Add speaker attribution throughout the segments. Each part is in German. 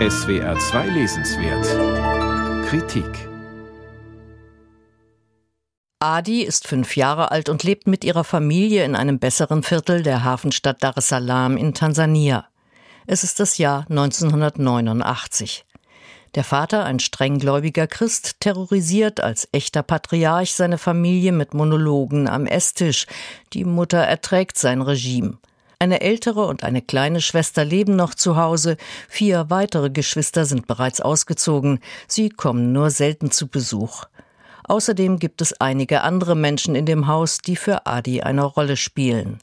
Speaker 1: SWR 2 Lesenswert Kritik
Speaker 2: Adi ist fünf Jahre alt und lebt mit ihrer Familie in einem besseren Viertel der Hafenstadt Dar es Salaam in Tansania. Es ist das Jahr 1989. Der Vater, ein strenggläubiger Christ, terrorisiert als echter Patriarch seine Familie mit Monologen am Esstisch. Die Mutter erträgt sein Regime. Eine ältere und eine kleine Schwester leben noch zu Hause, vier weitere Geschwister sind bereits ausgezogen, sie kommen nur selten zu Besuch. Außerdem gibt es einige andere Menschen in dem Haus, die für Adi eine Rolle spielen.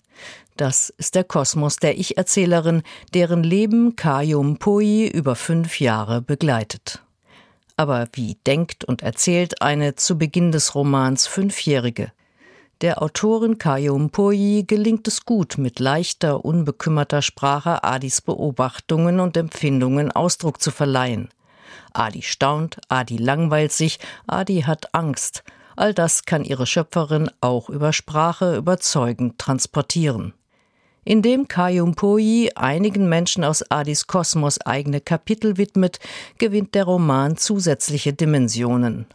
Speaker 2: Das ist der Kosmos der Ich-Erzählerin, deren Leben Kayum Poi über fünf Jahre begleitet. Aber wie denkt und erzählt eine zu Beginn des Romans Fünfjährige? Der Autorin Kayum Poi gelingt es gut, mit leichter, unbekümmerter Sprache Adis Beobachtungen und Empfindungen Ausdruck zu verleihen. Adi staunt, Adi langweilt sich, Adi hat Angst. All das kann ihre Schöpferin auch über Sprache überzeugend transportieren. Indem Kayum Poi einigen Menschen aus Adis Kosmos eigene Kapitel widmet, gewinnt der Roman zusätzliche Dimensionen.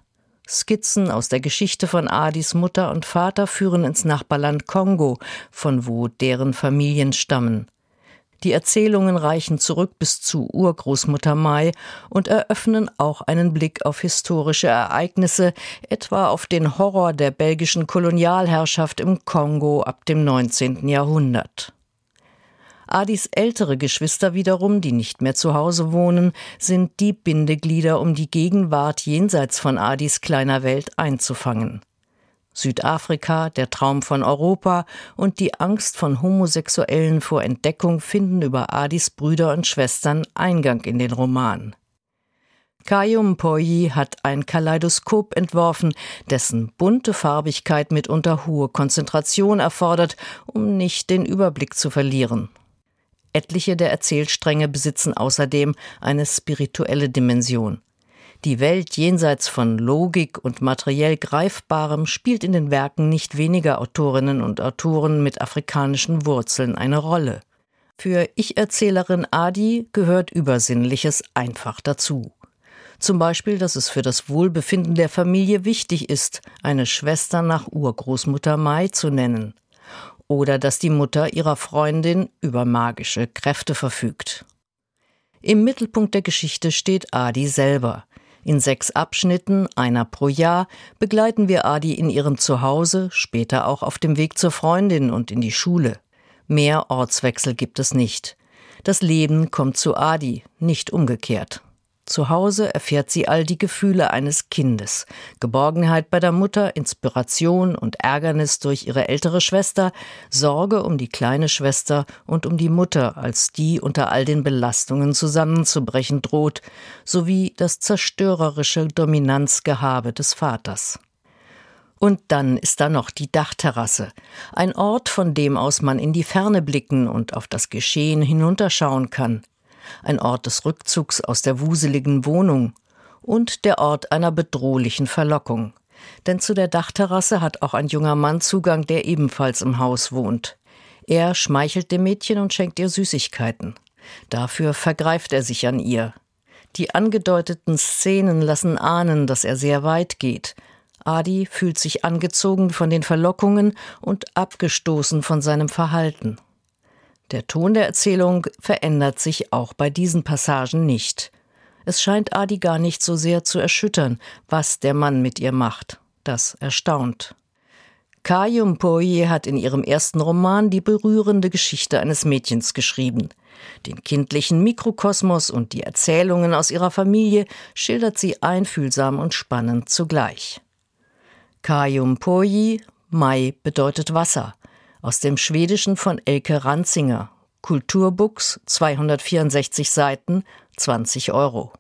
Speaker 2: Skizzen aus der Geschichte von Adis Mutter und Vater führen ins Nachbarland Kongo, von wo deren Familien stammen. Die Erzählungen reichen zurück bis zu Urgroßmutter Mai und eröffnen auch einen Blick auf historische Ereignisse, etwa auf den Horror der belgischen Kolonialherrschaft im Kongo ab dem 19. Jahrhundert. Adis ältere Geschwister wiederum, die nicht mehr zu Hause wohnen, sind die Bindeglieder, um die Gegenwart jenseits von Adis kleiner Welt einzufangen. Südafrika, der Traum von Europa und die Angst von Homosexuellen vor Entdeckung finden über Adis Brüder und Schwestern Eingang in den Roman. Kayum Poyi hat ein Kaleidoskop entworfen, dessen bunte Farbigkeit mitunter hohe Konzentration erfordert, um nicht den Überblick zu verlieren. Etliche der Erzählstränge besitzen außerdem eine spirituelle Dimension. Die Welt jenseits von Logik und materiell Greifbarem spielt in den Werken nicht weniger Autorinnen und Autoren mit afrikanischen Wurzeln eine Rolle. Für Ich-Erzählerin Adi gehört Übersinnliches einfach dazu. Zum Beispiel, dass es für das Wohlbefinden der Familie wichtig ist, eine Schwester nach Urgroßmutter Mai zu nennen oder dass die Mutter ihrer Freundin über magische Kräfte verfügt. Im Mittelpunkt der Geschichte steht Adi selber. In sechs Abschnitten, einer pro Jahr, begleiten wir Adi in ihrem Zuhause, später auch auf dem Weg zur Freundin und in die Schule. Mehr Ortswechsel gibt es nicht. Das Leben kommt zu Adi, nicht umgekehrt. Zu Hause erfährt sie all die Gefühle eines Kindes. Geborgenheit bei der Mutter, Inspiration und Ärgernis durch ihre ältere Schwester, Sorge um die kleine Schwester und um die Mutter, als die unter all den Belastungen zusammenzubrechen droht, sowie das zerstörerische Dominanzgehabe des Vaters. Und dann ist da noch die Dachterrasse, ein Ort, von dem aus man in die Ferne blicken und auf das Geschehen hinunterschauen kann ein Ort des Rückzugs aus der wuseligen Wohnung und der Ort einer bedrohlichen Verlockung. Denn zu der Dachterrasse hat auch ein junger Mann Zugang, der ebenfalls im Haus wohnt. Er schmeichelt dem Mädchen und schenkt ihr Süßigkeiten. Dafür vergreift er sich an ihr. Die angedeuteten Szenen lassen ahnen, dass er sehr weit geht. Adi fühlt sich angezogen von den Verlockungen und abgestoßen von seinem Verhalten. Der Ton der Erzählung verändert sich auch bei diesen Passagen nicht. Es scheint Adi gar nicht so sehr zu erschüttern, was der Mann mit ihr macht. Das erstaunt. Kayum Poye hat in ihrem ersten Roman die berührende Geschichte eines Mädchens geschrieben. Den kindlichen Mikrokosmos und die Erzählungen aus ihrer Familie schildert sie einfühlsam und spannend zugleich. Kayum Poyi, Mai bedeutet Wasser aus dem Schwedischen von Elke Ranzinger. Kulturbooks, 264 Seiten, 20 Euro.